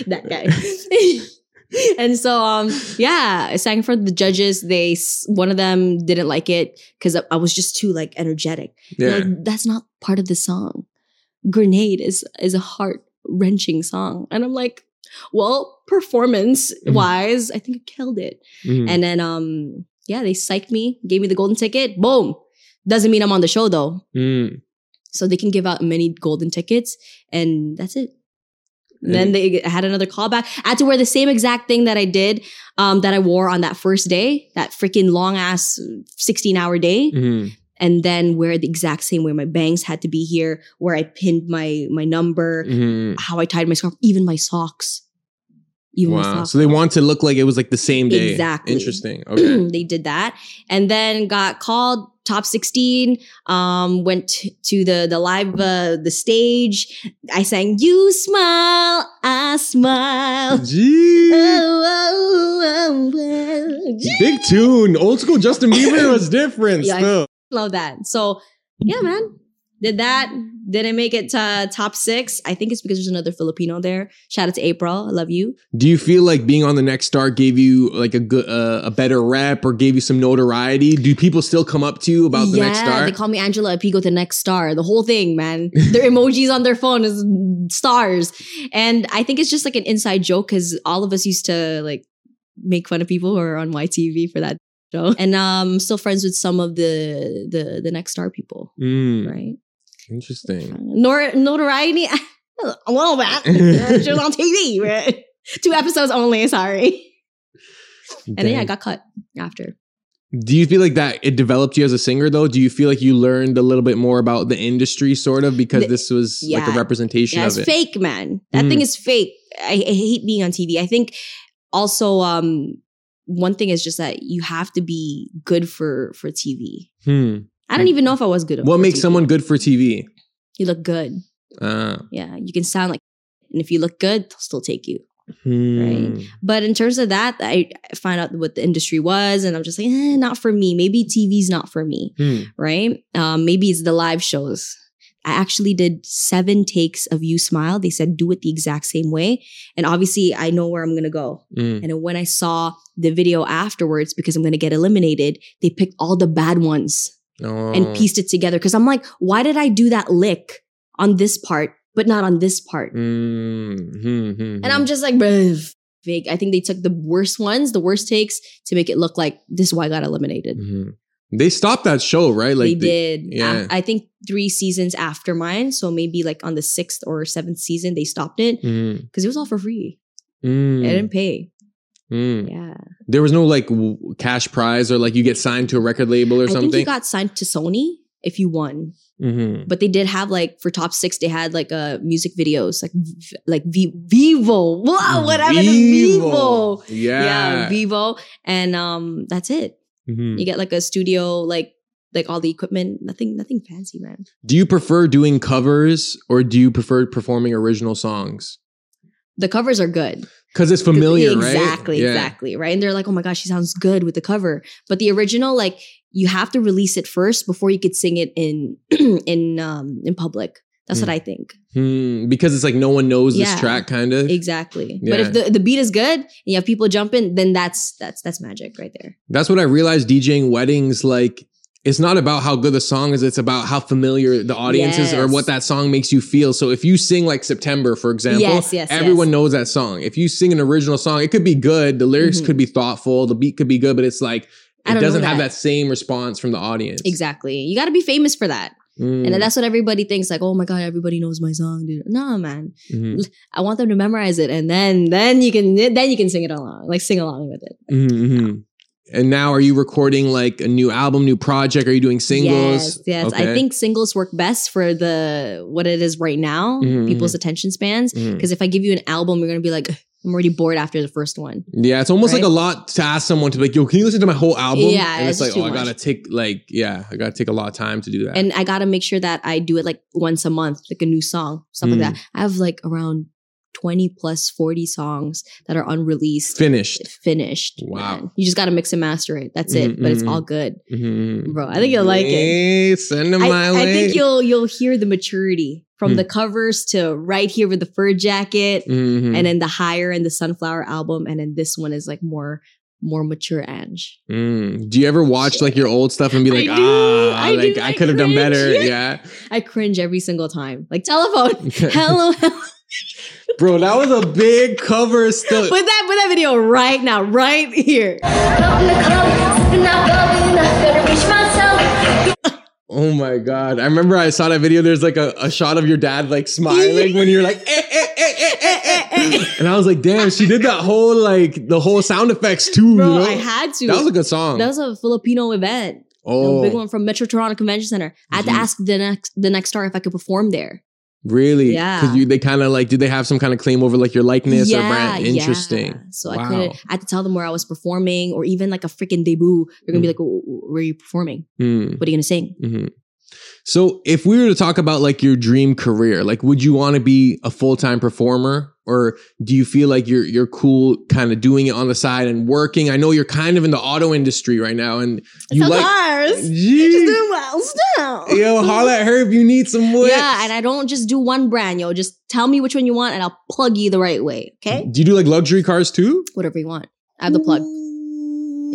that guy. and so um yeah, I sang for the judges. They one of them didn't like it because I, I was just too like energetic. Yeah. Like, that's not part of the song. Grenade is is a heart wrenching song, and I'm like, well, performance wise, I think I killed it. Mhm. And then um yeah, they psyched me, gave me the golden ticket. Boom. Doesn't mean I'm on the show though. Mm. So they can give out many golden tickets, and that's it. Then they had another callback. I had to wear the same exact thing that I did, um, that I wore on that first day, that freaking long ass 16 hour day, Mhm. And then wear the exact same way. My bangs had to be here, where I pinned my my number, Mhm. how I tied my scarf, even my socks. Even my Wow. socks. So they want to look like it was like the same day. Exactly. Interesting. Okay. they did that and then got called top 16 um went t- to the the live uh, the stage i sang you smile i smile Gee. Oh, oh, oh, oh. Big tune. Old school Justin Bieber was different Yeah, still. Love that so yeah man did that didn't make it to top six i think it's because there's another filipino there shout out to april i love you Do you feel like being on the next star gave you like a good uh, a better rep or gave you some notoriety? Do people still come up to you about the yeah, next star? they call me Angela Apigo, the next star. The whole thing, man. Their emojis on their phone is stars, and I think it's just like an inside joke because all of us used to like make fun of people who are on YTV for that show, and um, still friends with some of the the the next star people, Mm, right? Interesting. Nor notoriety, a little bit. she was on TV, right? Two episodes only. Sorry, and then yeah, I got cut after. Do you feel like that it developed you as a singer though? Do you feel like you learned a little bit more about the industry sort of because The- this was like a representation Yeah, of it's it? fake, man. That Mm. thing is fake. I, I hate being on TV. I think also um one thing is just that you have to be good for for TV. Hmm. I don't even know if I was good. What makes TV. someone good for TV? You look good. Uh, Yeah, you can sound like, and if you look good, they'll still take you. hmm. But in terms of that, I find out what the industry was, and I'm just like, eh, not for me. Maybe TV's not for me, Hmm. right? Um, maybe it's the live shows. I actually did seven takes of You Smile. They said do it the exact same way, and obviously I know where I'm gonna go. Hmm. And when I saw the video afterwards, because I'm gonna get eliminated, they picked all the bad ones Oh. and pieced it together. Because I'm like, why did I do that lick on this part, but not on this part? Hmm. Hmm. Hmm. And I'm just like, fake. I think they took the worst ones, the worst takes, to make it look like this is why I got eliminated. Mhm. They stopped that show, right? Like they the- did. yeah. I, think three seasons after mine. So maybe like on the sixth or seventh season, they stopped it Mm, because it was all for free. mm, I didn't pay. mm. Yeah. There was no like w- cash prize or like you get signed to a record label or I think something. you got signed to Sony if you won. Mhm. But they did have like for top six, they had like uh music videos, like v- like v- Vevo, wow, whatever, the Vevo. Yeah. Yeah, Vevo, and um, that's it. Mhm. You get like a studio, like like all the equipment, nothing, nothing fancy, man. Do you prefer doing covers or do you prefer performing original songs? The covers are good. Because it's familiar, exactly, right? Exactly, Yeah. exactly, right? And they're like, oh my gosh, she sounds good with the cover. But the original, like, you have to release it first before you could sing it in in um in public. That's what Mm. I think. Hmm, because it's like no one knows this track, kind of. Exactly. But if the, the beat is good and you have people jumping, then that's that's that's magic right there. That's what I realized DJing weddings. Like, it's not about how good the song is; it's about how familiar the audience is or what that song makes you feel. So, if you sing like September, for example, Yes, yes, everyone yes. knows that song. If you sing an original song, it could be good. The lyrics Mhm. could be thoughtful. The beat could be good, but it's like it doesn't have that. that same response from the audience. Exactly. You got to be famous for that. Mm, And that's what everybody thinks like, "Oh my god, everybody knows my song, dude." No, man. mhm, I want them to memorize it and then then you can then you can sing it along. Like sing along with it. mhm, mhm. And now, are you recording like a new album, new project? Are you doing singles? Yes, yes. I think singles work best for the what it is right now, Mhm, people's attention spans. Because if I give you an album, you're gonna be like, I'm already bored after the first one. Yeah, it's almost like a lot to ask someone to be like, yo, can you listen to my whole album? Yeah, and it's, it's like, oh, too I gotta take like, yeah, I gotta take a lot of time to do that. And I gotta make sure that I do it like once a month, like a new song, stuff Mm. like that. I have like around 20 plus 40 songs that are unreleased, Finished. finished. Wow. man. You just got to mix and master it. That's it. Mhm, But it's mhm. all good. Mhm. Bro, I think you'll like it. Hey, Send them I, my I way. think you'll you'll hear the maturity from Hmm. the covers to right here with the fur jacket Mhm. and then the higher and the sunflower album and then this one is like more more mature Ange. Mm. Do you ever watch like your old stuff and be I like, do, ah, I like do, I I could have done better? yeah. Yeah. I cringe every single time. Like telephone. hello, hello. Bro, that was a big cover still. Put that put that video right now, right here. Oh my god! I remember I saw that video. There's like a, a shot of your dad like smiling when you're like, eh, eh, eh, eh, eh, eh, eh. and I was like, damn, she did that whole like the whole sound effects too. Bro, you know? I had to. that was a good song. that was a Filipino event. oh, A big one from Metro Toronto Convention Center. I had to Mhm. ask the next the next star if I could perform there. Really? Yeah. Because you they kind of like, did they have some kind of claim over like your likeness or brand? yeah. Interesting. So I couldn't. I had to tell them where I was performing, or even like a freaking debut. They're gonna be Mm. like, "W- w- "Where are you performing? Mm, What are you gonna sing?" mhm. So if we were to talk about like your dream career, like would you want to be a full time performer? Or do you feel like you're you're cool kind of doing it on the side and working? I know you're kind of in the auto industry right now and you Sell like cars. Jeez. Just doing well still. Yo, holla at her if you need some wood. Yeah, and I don't just do one brand, yo. Just tell me which one you want, and I'll plug you the right way. Okay, Do you do like luxury cars too? whatever you want. I have the plug.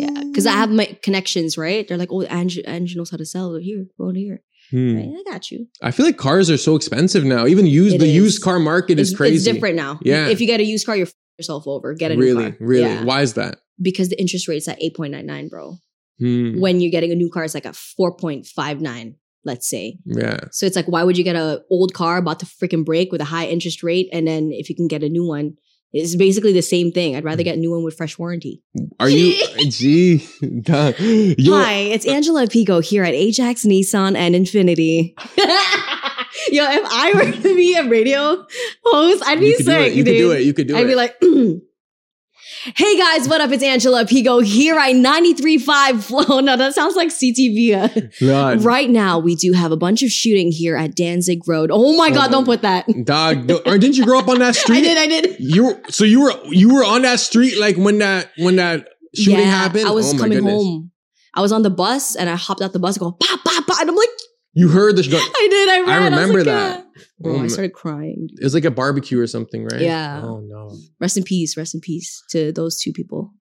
Yeah, because I have my connections, right? They're like, oh, Angie, Angie knows how to sell here. Go here. Hmm. Right? I got you. I feel like cars are so expensive now. Even used It the is. used car market is crazy. it's different now. Yeah. If you get a used car, you're f- yourself over. Get a new Really, car. really. Yeah. Why is that? Because the interest rate's at 8.99, bro. Hmm. When you're getting a new car, it's like a 4.59, let's say. Yeah. So it's like, why would you get a old car about to freaking break with a high interest rate? And then if you can get a new one, it's basically the same thing. I'd rather hmm. get a new one with fresh warranty. Are you? Gee, duh. Hi, it's Angela Apigo here at Ajax Nissan and Infiniti. Yo, if I were to be a radio host, I'd be you could do sick. it. You could dude. do it. You could do I'd it. be like, hey guys, what up? It's Angela Apigo here at 93.5 Flow. No, that sounds like CTV. Right now, we do have a bunch of shooting here at Danzig Road. Oh my Oh God, don't put that. Dog, didn't you grow up on that street? I did, I did. You were, so you were you were on that street like when that when that shooting yeah, happened. I was oh coming goodness. home. I was on the bus and I hopped out the bus and go, pop, pop, pop. And I'm like, You heard the gun. I did, I ran. remember was like, that. "Ah." Oh I started crying. It was like a barbecue or something, right? Yeah. Oh no. Rest in peace, rest in peace to those two people.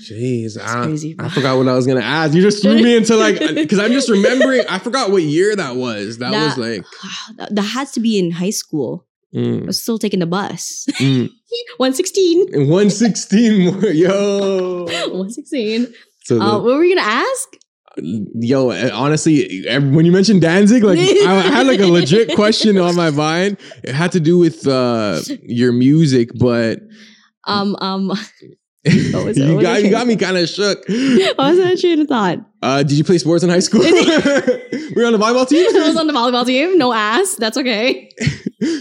Jeez, I, crazy. I forgot what I was gonna ask. You just threw me into like because I'm just remembering. I forgot what year that was. That, was like that, that had to be in high school. I mm, was still taking the bus. mm. 116. 116 more. Yo. 116. So the- Uh, what were we gonna ask? Yo, honestly, when you mentioned Danzig, like I had like a legit question on my mind. It had to do with uh your music, but Um, um, was you it? Got you got me kind of shook. what was that train of thought? Uh, did you play sports in high school? Were you on the volleyball team? I was on the volleyball team. No ass. That's okay.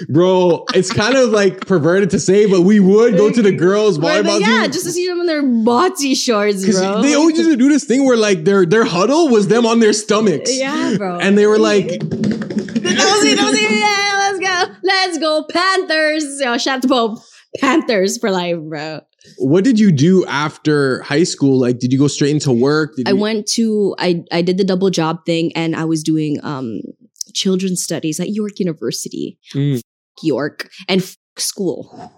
Bro, it's kind of like perverted to say, but we would go to the girls volleyball yeah, team. just to see them in their botsy shorts, bro. they always used to do this thing where like their their huddle was them on their stomachs. yeah, bro. And they were like, Nosy, nosy, yeah, let's go. Let's go. Panthers. Yo, shout out to Pope. Panthers for life, bro. What did you do after high school? Like, did you go straight into work? Did I you- went to I I did the double job thing and I was doing um children's studies at York University. Mm. York and f- school.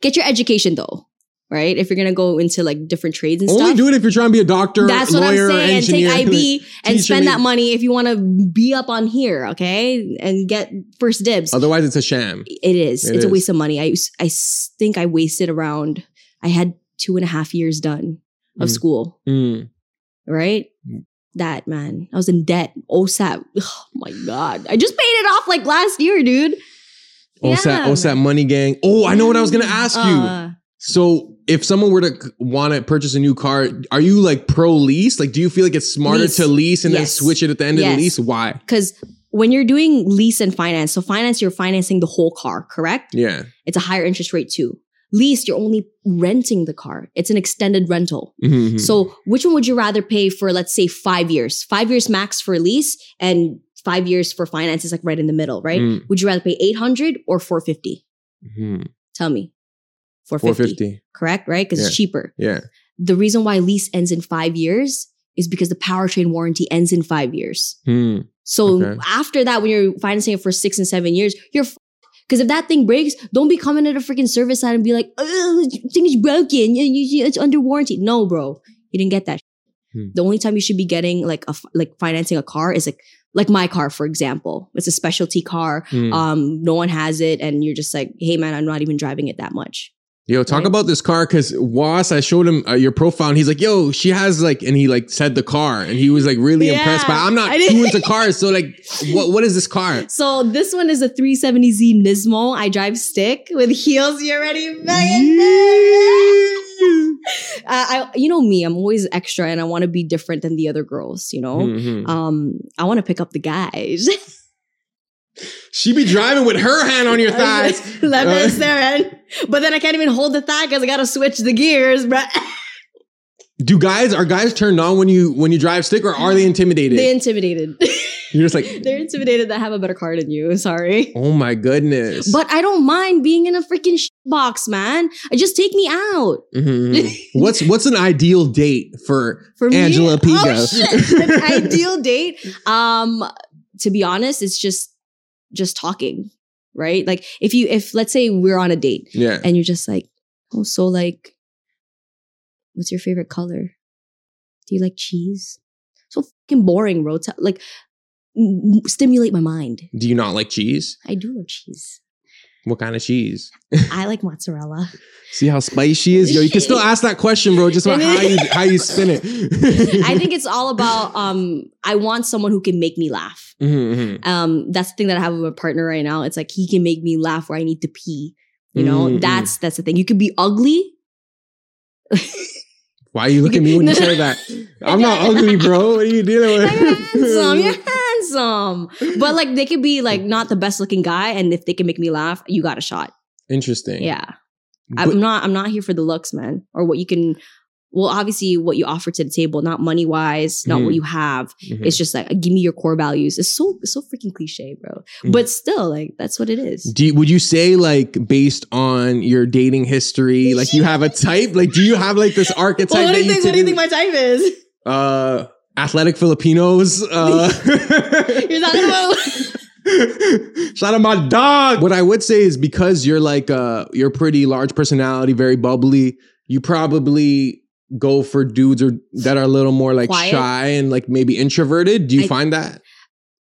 Get your education though, right? If you're gonna go into like different trades and stuff. Only stuff. do it if you're trying to be a doctor, That's what I'm saying. Take. IB and spend that money if you want to be up on here, okay? And get first dibs. Otherwise, it's a sham. It is. It it's a is. waste of money. I I think I wasted around. I had two and a half years done of Mm. school, Mm. right? That man, I was in debt. OSAP. Oh my god, I just paid it off like last year, dude. OSAP, Yeah. OSAP money gang. Oh, I know what I was gonna ask you. Uh, So, if someone were to want to purchase a new car, are you like pro lease? Like, do you feel like it's smarter Lease. to lease and then switch it at the end of the lease? Why? Because when you're doing lease and finance, so finance you're financing the whole car, correct? Yeah. It's a higher interest rate too. Lease you're only renting the car. It's an extended rental. Mhm. So which one would you rather pay for, let's say, five years? Five years max for lease and five years for finance is like right in the middle, right? Mm. Would you rather pay 800 or 450? Hmm. Tell me. 450. 450. Correct, right? Because Yeah. it's cheaper. Yeah. The reason why lease ends in five years is because the powertrain warranty ends in five years. Hmm. So Okay. after that, when you're financing it for six and seven years, you're because if that thing breaks, don't be coming at a freaking service side and be like, "Oh, thing is broken. It's under warranty." No, bro, you didn't get that. Hmm. The only time you should be getting like a like financing a car is like like my car, for example. It's a specialty car. Hmm. Um, no one has it, and you're just like, "Hey, man, I'm not even driving it that much." Yo, talk Right. about this car because Was, I showed him uh, your profile and he's like, yo, she has like, and he like said the car and he was like really Yeah, impressed. But I'm not too into cars. So like, what what is this car? So this one is a 370Z Nismo. I drive stick with heels. You already uh, I, you know me. I'm always extra, and I want to be different than the other girls. You know, Mhm. um, I want to pick up the guys. She be driving with her hand on your thighs. Left Uh, hand, staring. But then I can't even hold the thigh because I gotta switch the gears, bruh. Do guys are guys turned on when you when you drive stick or are they intimidated? They intimidated. You're just like, They're intimidated that I have a better car than you. Sorry. oh my goodness. But I don't mind being in a freaking sh- box, man. Just take me out. Mhm, mhm. what's what's an ideal date for For me, Angela Apigo? Oh, shit. Ideal date. Um, to be honest, it's just just talking, right? Like if you if let's say we're on a date yeah. and you're just like, oh, so like, what's your favorite color? Do you like cheese? So fucking boring, bro. Like, m- stimulate my mind. Do you not like cheese? I do love cheese. What kind of cheese? I like mozzarella. See how spicy she is? Yo, you can still ask that question, bro. Just about how you how you spin it. I think it's all about um. I want someone who can make me laugh. Mhm, mhm. um that's the thing that i have with my partner right now it's like he can make me laugh where i need to pee you know Mm, mm. that's that's the thing you could be ugly Why are you looking at me when you say that? I'm not ugly, bro. What are you dealing with? Handsome but like they could be like not the best looking guy and if they can make me laugh you got a shot Interesting. yeah But- i'm not i'm not here for the looks man or what you can well obviously what you offer to the table not money wise not Mhm. what you have Mhm. it's just like give me your core values it's so it's so freaking cliche bro Mhm. but still like that's what it is Do you, would you say like based on your dating history, like you have a type? Like, do you have like this archetype Well, what do you think? What do you think my type is? uh, athletic Filipinos? Uh, You're talking about Shout out my dog. What I would say is because you're like uh you're pretty large personality, very bubbly, you probably go for dudes or that are a little more like Quiet? shy and like maybe introverted. Do you I- find that?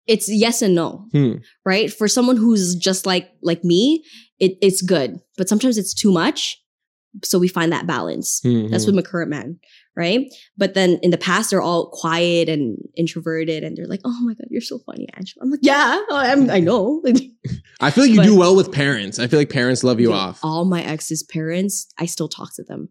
it's yes and no, Hmm. right? For someone who's just like like me, it, it's good, but sometimes it's too much. So we find that balance. Hmm, That's hmm. with my current man, right? But then in the past, they're all quiet and introverted, and they're like, "Oh my god, you're so funny, Angela." I'm like, "Yeah, I'm, I know." I feel like you but- do well with parents. I feel like parents love you Dude, off. All my ex's parents, I still talk to them.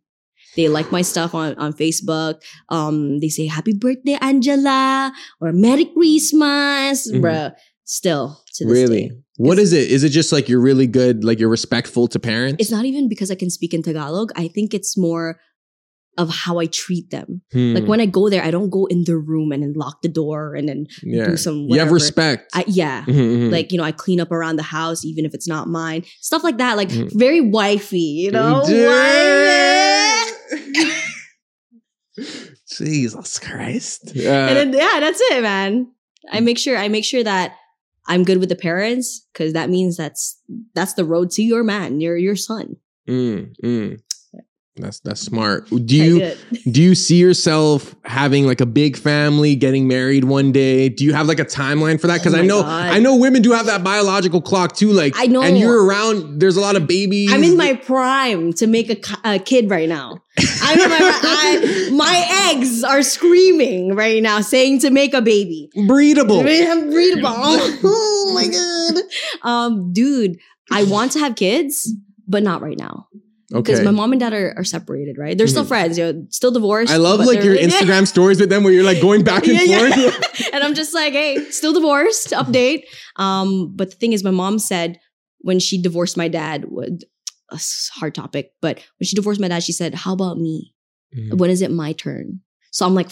They like my stuff on, on Facebook. Um, they say happy birthday, Angela, or Merry Christmas, Mhm. bruh. Still to this Really? day. What is it? Is it just like you're really good, like you're respectful to parents? It's not even because I can speak in Tagalog. I think it's more of how I treat them. Hmm. Like when I go there, I don't go in their room and then lock the door and then yeah. do some you have respect. I, yeah. Mhm, mhm. Like, you know, I clean up around the house, even if it's not mine. Stuff like that. Like, Mhm. very wifey, you know? Wifey. Jesus Christ. and Uh, then yeah, that's it, man. I make sure I make sure that I'm good with the parents because that means that's that's the road to your man, your your son. mm, mm. That's that's smart. Do you do you see yourself having like a big family, getting married one day? Do you have like a timeline for that? Because Oh I know God. I know women do have that biological clock too. Like I know. and you're around. There's a lot of babies. I'm in my prime to make a, a kid right now. I'm in my, I, my eggs are screaming right now, saying to make a baby. breedable. I'm breedable. Oh my god, um, dude, I want to have kids, but not right now because Okay. my mom and dad are, are separated. Right? They're still Mhm. friends. You know, still divorced. I love like your Instagram stories with them where you're like going back and Yeah, yeah. forth. and I'm just like, hey, still divorced. Update. Um, but the thing is, my mom said when she divorced my dad, would a s- hard topic, but when she divorced my dad, she said, "How about me? Mhm. When is it my turn?" So I'm like,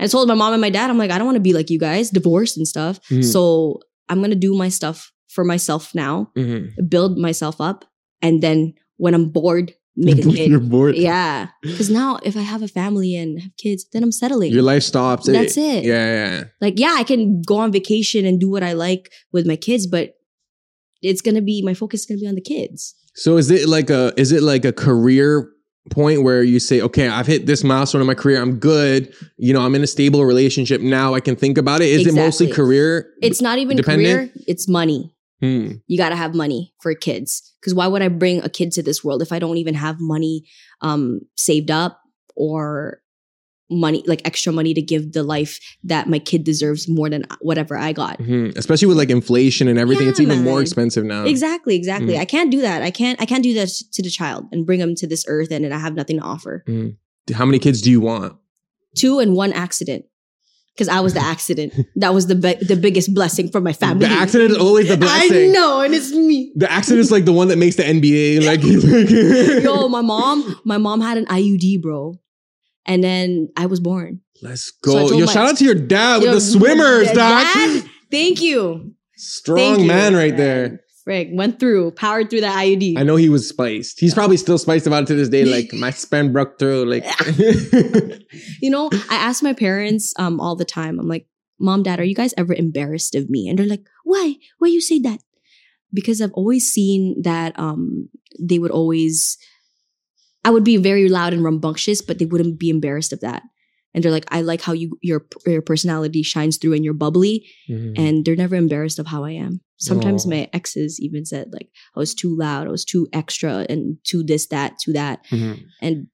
I told my mom and my dad, I'm like, I don't want to be like you guys, divorced and stuff. Mhm. So I'm gonna do my stuff for myself now, Mhm. build myself up, and then when I'm bored, make a You're bored. yeah, because now if I have a family and have kids, then I'm settling. Your life stops. That's eh, it. Yeah, yeah. like yeah, I can go on vacation and do what I like with my kids, but it's gonna be my focus is gonna be on the kids. So is it like a is it like a career point where you say, okay, I've hit this milestone in my career, I'm good, you know, I'm in a stable relationship now, I can think about it. Is it mostly career? It's not even Dependent? career; it's money. Hmm. you got to have money for kids because why would i bring a kid to this world if i don't even have money um saved up or money like extra money to give the life that my kid deserves more than whatever i got Mm-hmm. Especially with like inflation and everything, Yeah, it's even more expensive now. exactly exactly Mm. i can't do that i can't i can't do that to the child and bring them to this earth and, and i have nothing to offer How many kids do you want? two and one accident because i was the accident that was the be- the biggest blessing for my family The accident is always the blessing. I know and it's me The accident is like the one that makes the NBA. Like, yo my mom my mom had an iud bro and then i was born let's go. told Yo, my- shout out to your dad with Yo, the swimmers, Dad, dog. Thank you. Strong Thank you. man right there. Frick, went through, powered through that IUD. I know he was spiced. He's probably still spiced about it to this day. Like my sperm broke through. Like, You know, I ask my parents um all the time. I'm like, "Mom, Dad, are you guys ever embarrassed of me?" And they're like, "Why? Why you say that?" Because I've always seen that um they would always I would be very loud and rambunctious, but they wouldn't be embarrassed of that. And they're like, "I like how you your your personality shines through and you're bubbly." Mhm. and they're never embarrassed of how I am. Sometimes my exes even said like I was too loud, I was too extra, and too this, that, too that, Mhm. and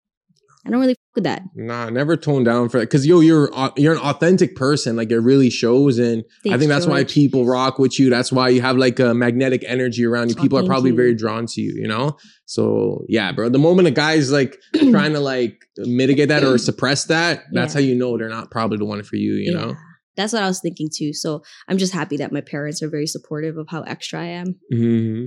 I don't really fuck with that. Nah, never tone down for that. Cause yo, you're you're an authentic person. Like it really shows, and I think that's why people rock with you. That's why you have like a magnetic energy around you. Oh, People are probably you. very drawn to you. You know. So yeah, bro. The moment a guy's like trying to like mitigate that or suppress that, that's Yeah. how you know they're not probably the one for you. You know. That's what I was thinking too. So I'm just happy that my parents are very supportive of how extra I am. Mm-hmm.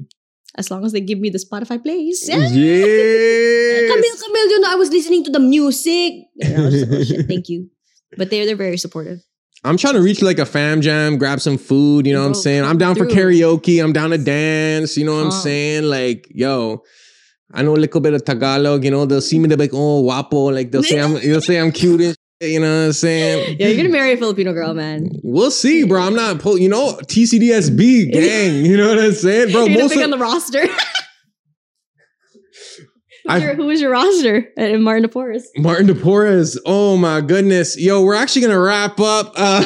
As long as they give me the Spotify plays. Yes. Camille, Camille, you know, I was listening to the music. And I was like, oh, shit, thank you. But they're they're very supportive. I'm trying to reach like a fam jam, grab some food, you know what I'm saying? I'm come down for karaoke, I'm down to dance, you know what I'm saying? Like, yo, I know a little bit of Tagalog, you know, they'll see me, they'll be like, oh, wapo, like they'll say I'm they'll say I'm cute and shit, you know what I'm saying? Yeah, you're gonna marry a Filipino girl, man. We'll see, bro. I'm not, po- you know, TCDSB gang. You know what I'm saying, bro? You're Most of, on the roster. Who's your, who is your roster at Martin DePorres? Martin DePorres. Oh my goodness. Yo, we're actually gonna wrap up. Uh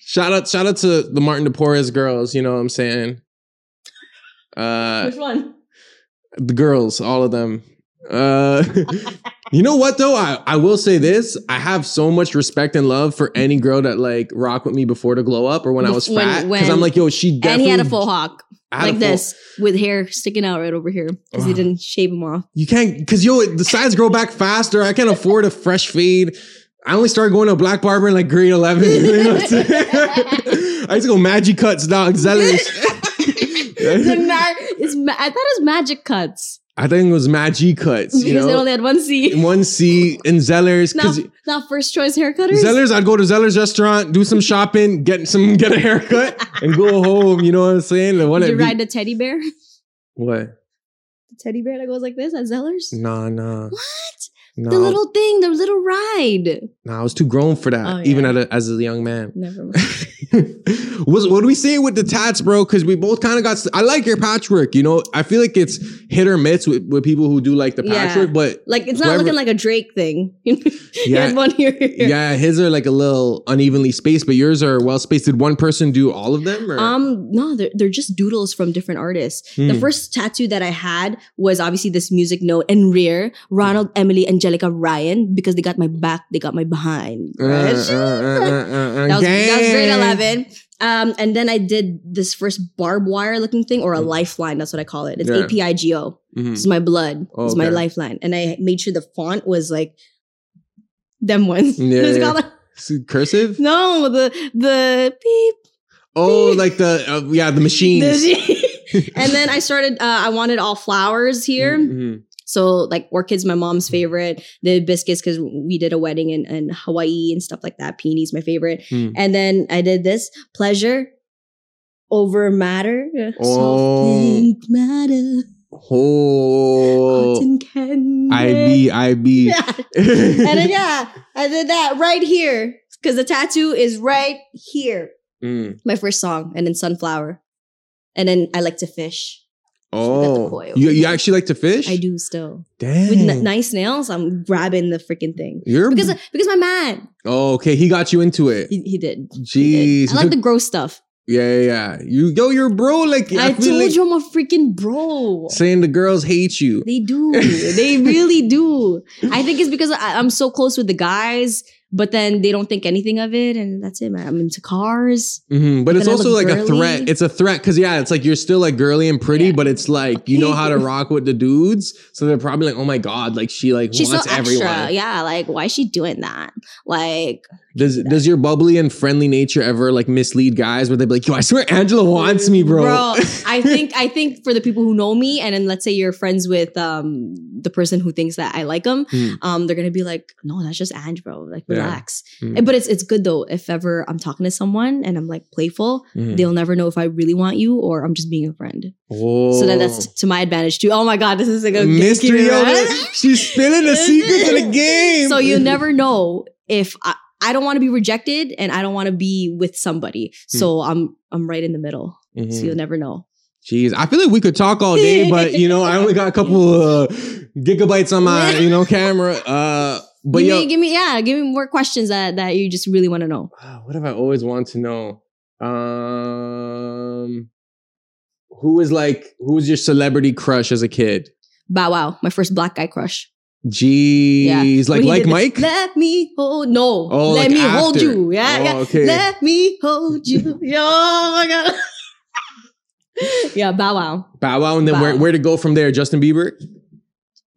shout out, shout out to the Martin DePorres girls, you know what I'm saying? Uh Which one? the girls, all of them. Uh you know what though? I, I will say this. I have so much respect and love for any girl that like rock with me before the glow up or when I was fat. Because I'm like, yo, she definitely And he had a full hawk I had a like full- this with hair sticking out right over here because he didn't shave him off. You can't because yo, the sides grow back faster. I can't afford a fresh fade. I only started going to a black barber in like grade 11. You know what I'm saying? I used to go Magicuts, dog, Zellers. The ma- it's ma- I thought it was Magicuts I think it was Magicuts, you because they only had one C. One C in Zellers. Not, not first choice haircutters. Zellers, I'd go to Zellers restaurant, do some shopping, get some get a haircut, and go home. You know what I'm saying? The one Did you be- ride the teddy bear? what? The teddy bear that goes like this at Zellers? Nah, nah, What? Nah. The little thing, the little ride. nah, I was too grown for that, Oh, even yeah. at a, as a young man. Never mind. what do we say with the tats, bro? Because we both kind of got. I like your patchwork. You know, I feel like it's hit or miss with, with people who do like the Yeah. patchwork, but Like it's not Whoever- looking like a Drake thing. Yeah. one here. here. yeah, his are like a little unevenly spaced, but yours are well spaced. Did one person do all of them? Or? Um, no, they're, they're just doodles from different artists. The Hmm. first tattoo that I had was obviously this music note and rear Ronald, Emily, Angelica, Ryan because they got my back, they got my behind. Uh, Right? uh, uh, uh, uh, that, was, that was grade 11. Um, and then I did this first barbed wire looking thing or a lifeline. That's what I call it. It's Yeah. APIGO. Mhm. This is my blood. Oh, This is my lifeline. And I made sure the font was like them ones. Yeah, It's yeah. called- S- Cursive? no, the the beep. Oh, like the uh, yeah, the machines. the- and then I started. Uh, I wanted all flowers here. Mhm. So like orchids, my mom's favorite. The biscuits because we did a wedding in, in Hawaii and stuff like that. Peonies, my favorite. Hmm. And then I did this pleasure. over matter. Oh. Soft matter. Oh, Cotton candy. IB, IB. Yeah. and then yeah, I did that right here because the tattoo is right here. Mm. My first song, and then sunflower, and then I like to fish. Oh, you, you actually like to fish? I do still Damn. with n- nice nails. I'm grabbing the freaking thing You're because because my man oh, okay. He got you into it. he, he did. Jeez. He did. I like the gross stuff. yeah, yeah, yeah. You yo, you're bro. Like I, feel told like you I'm a freaking bro. saying the girls hate you. They do. they really do. I think it's because I, I'm so close with the guys, but then they don't think anything of it, and that's it, man. I'm into cars. Mhm, But it's also like a threat. It's a threat because yeah, it's like you're still like girly and pretty, Yeah. but it's like you know how to rock with the dudes. So they're probably like, oh my god, like she like She's so wants extra. everyone. Yeah, like why is she doing that? Like Does does your bubbly and friendly nature ever like mislead guys where they be like, yo, I swear Angela wants me, bro. I think I think for the people who know me, and then let's say you're friends with um the person who thinks that I like them, Hmm. um they're gonna be like, no, that's just Ange, bro. Like Yeah. relax. Hmm. But it's it's good though. If ever I'm talking to someone and I'm like playful, Mhm. they'll never know if I really want you or I'm just being a friend. Oh. So then that's to my advantage too. Oh my god, this is like a mystery. right? she's spilling the secrets of the game. So you never know if I, I don't want to be rejected and I don't want to be with somebody. So I'm I'm right in the middle. Mhm. So you'll never know. Jeez, I feel like we could talk all day, but you know, I only got a couple uh, gigabytes on my you know camera. Uh, but give yo, me, give me, yeah, give me more questions that that you just really want to know. what have I always wanted to know? Um, who is like who was your celebrity crush as a kid? Bow Wow, my first black guy crush. Jeez, Yeah. like like Mike. Let me hold. No, Oh, let like me hold you. Yeah, Oh, yeah. okay. Let me hold you. Yo, oh my god. yeah, Bow Wow. Bow Wow, and then Bow. where where to go from there? Justin Bieber,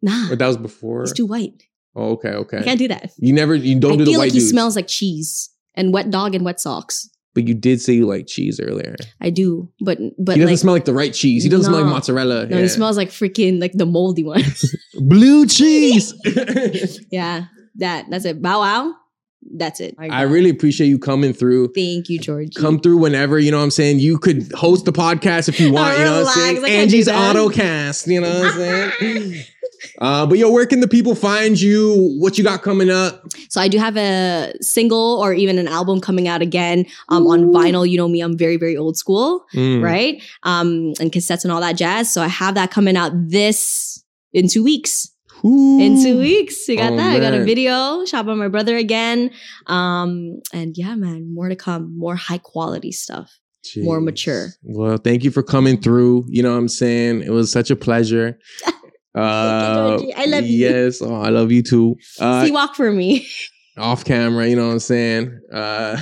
Nah, or that was before? he's too white. oh, okay, okay. I can't do that. You never, you don't I do the feel white like he dudes. smells like cheese and wet dog and wet socks. But you did say you like cheese earlier. I do, but but he doesn't like smell like the right cheese. He doesn't smell like mozzarella. no, yeah. he smells like freaking like the moldy one. blue cheese. yeah, that that's it. Bow Wow. That's it. I really appreciate you coming through. thank you, George. Come through whenever, you know what I'm saying? You could host the podcast if you want, you know what I'm saying? I Angie's. Autocast, you know what I'm saying? Uh, but yo, where can the people find you? What you got coming up? So I do have a single or even an album coming out again um, on vinyl. You know me, I'm very very old school, Mm. right? Um, and cassettes and all that jazz. So I have that coming out this in two weeks. Ooh. In two weeks, we got Oh, that. I got a video shot by my brother again. Um, and yeah, man, more to come. More high quality stuff. more mature. Well, thank you for coming through. You know what I'm saying? It was such a pleasure. Uh, Georgie. I love you. Yes, oh, I love you too. Uh, See, walk for me. off camera, you know what I'm saying? Uh,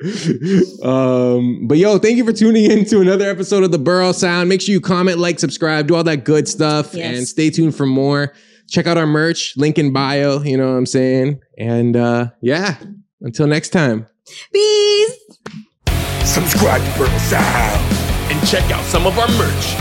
um, but yo, thank you for tuning in to another episode of the Burrow Sound. Make sure you comment, like, subscribe, do all that good stuff, Yes. and stay tuned for more. Check out our merch, link in bio, you know what I'm saying? And uh, yeah, until next time. Peace. Subscribe to Burrow Sound and check out some of our merch